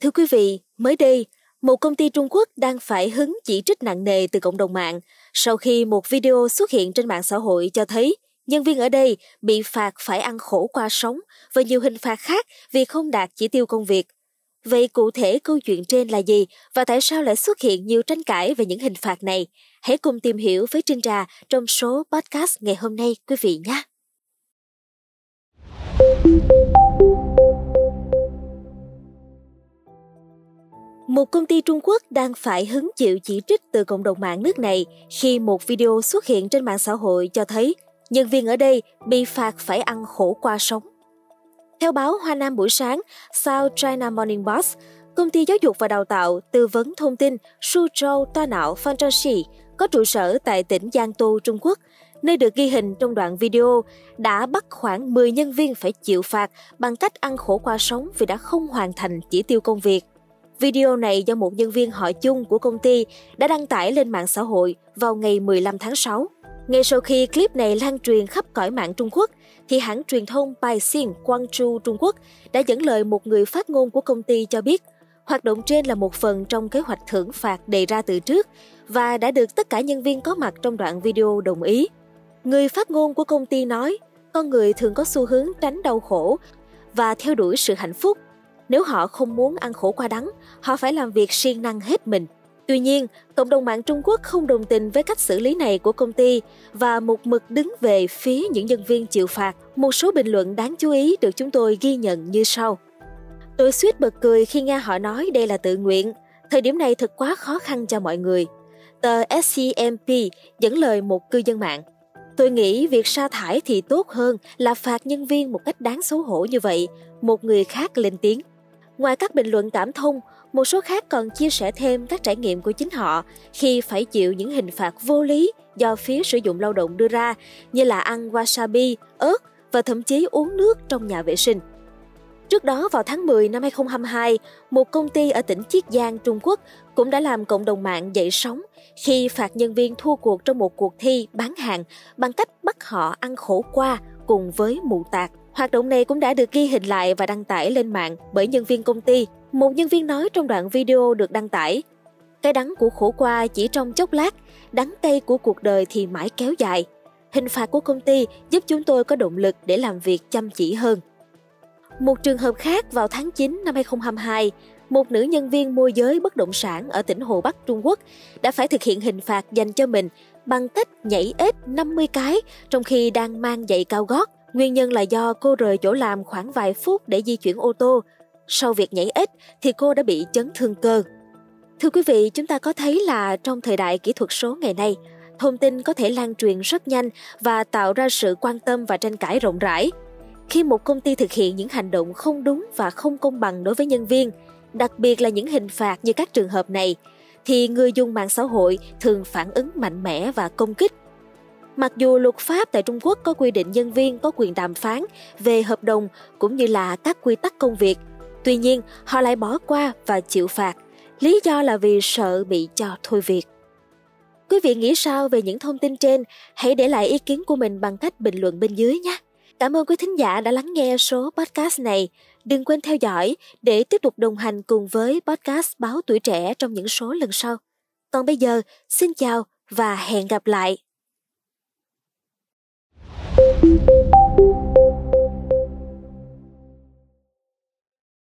Thưa quý vị, mới đây, một công ty Trung Quốc đang phải hứng chỉ trích nặng nề từ cộng đồng mạng sau khi một video xuất hiện trên mạng xã hội cho thấy nhân viên ở đây bị phạt phải ăn khổ qua sống và nhiều hình phạt khác vì không đạt chỉ tiêu công việc. Vậy cụ thể câu chuyện trên là gì và tại sao lại xuất hiện nhiều tranh cãi về những hình phạt này? Hãy cùng tìm hiểu với Trinh Trà trong số podcast ngày hôm nay quý vị nhé. Một công ty Trung Quốc đang phải hứng chịu chỉ trích từ cộng đồng mạng nước này khi một video xuất hiện trên mạng xã hội cho thấy nhân viên ở đây bị phạt phải ăn khổ qua sống. Theo báo Hoa Nam buổi sáng, South China Morning Boss, công ty giáo dục và đào tạo tư vấn thông tin Suzhou Toa nạo Fantasy có trụ sở tại tỉnh Giang Tô, Trung Quốc, nơi được ghi hình trong đoạn video đã bắt khoảng 10 nhân viên phải chịu phạt bằng cách ăn khổ qua sống vì đã không hoàn thành chỉ tiêu công việc. Video này do một nhân viên họ chung của công ty đã đăng tải lên mạng xã hội vào ngày 15 tháng 6. Ngay sau khi clip này lan truyền khắp cõi mạng Trung Quốc, thì hãng truyền thông Paixin Guangzhou Trung Quốc đã dẫn lời một người phát ngôn của công ty cho biết hoạt động trên là một phần trong kế hoạch thưởng phạt đề ra từ trước và đã được tất cả nhân viên có mặt trong đoạn video đồng ý. Người phát ngôn của công ty nói, con người thường có xu hướng tránh đau khổ và theo đuổi sự hạnh phúc nếu họ không muốn ăn khổ qua đắng, họ phải làm việc siêng năng hết mình. Tuy nhiên, cộng đồng mạng Trung Quốc không đồng tình với cách xử lý này của công ty và một mực đứng về phía những nhân viên chịu phạt. Một số bình luận đáng chú ý được chúng tôi ghi nhận như sau. Tôi suýt bật cười khi nghe họ nói đây là tự nguyện. Thời điểm này thật quá khó khăn cho mọi người. Tờ SCMP dẫn lời một cư dân mạng. Tôi nghĩ việc sa thải thì tốt hơn là phạt nhân viên một cách đáng xấu hổ như vậy. Một người khác lên tiếng. Ngoài các bình luận cảm thông, một số khác còn chia sẻ thêm các trải nghiệm của chính họ khi phải chịu những hình phạt vô lý do phía sử dụng lao động đưa ra như là ăn wasabi, ớt và thậm chí uống nước trong nhà vệ sinh. Trước đó vào tháng 10 năm 2022, một công ty ở tỉnh Chiết Giang, Trung Quốc cũng đã làm cộng đồng mạng dậy sóng khi phạt nhân viên thua cuộc trong một cuộc thi bán hàng bằng cách bắt họ ăn khổ qua cùng với mụ tạc. Hoạt động này cũng đã được ghi hình lại và đăng tải lên mạng bởi nhân viên công ty. Một nhân viên nói trong đoạn video được đăng tải, cái đắng của khổ qua chỉ trong chốc lát, đắng cay của cuộc đời thì mãi kéo dài. Hình phạt của công ty giúp chúng tôi có động lực để làm việc chăm chỉ hơn. Một trường hợp khác vào tháng 9 năm 2022, một nữ nhân viên môi giới bất động sản ở tỉnh Hồ Bắc Trung Quốc đã phải thực hiện hình phạt dành cho mình bằng cách nhảy ếch 50 cái trong khi đang mang giày cao gót. Nguyên nhân là do cô rời chỗ làm khoảng vài phút để di chuyển ô tô. Sau việc nhảy ếch thì cô đã bị chấn thương cơ. Thưa quý vị, chúng ta có thấy là trong thời đại kỹ thuật số ngày nay, thông tin có thể lan truyền rất nhanh và tạo ra sự quan tâm và tranh cãi rộng rãi. Khi một công ty thực hiện những hành động không đúng và không công bằng đối với nhân viên, đặc biệt là những hình phạt như các trường hợp này, thì người dùng mạng xã hội thường phản ứng mạnh mẽ và công kích Mặc dù luật pháp tại Trung Quốc có quy định nhân viên có quyền đàm phán về hợp đồng cũng như là các quy tắc công việc, tuy nhiên họ lại bỏ qua và chịu phạt, lý do là vì sợ bị cho thôi việc. Quý vị nghĩ sao về những thông tin trên? Hãy để lại ý kiến của mình bằng cách bình luận bên dưới nhé. Cảm ơn quý thính giả đã lắng nghe số podcast này. Đừng quên theo dõi để tiếp tục đồng hành cùng với podcast Báo Tuổi Trẻ trong những số lần sau. Còn bây giờ, xin chào và hẹn gặp lại. Thank you.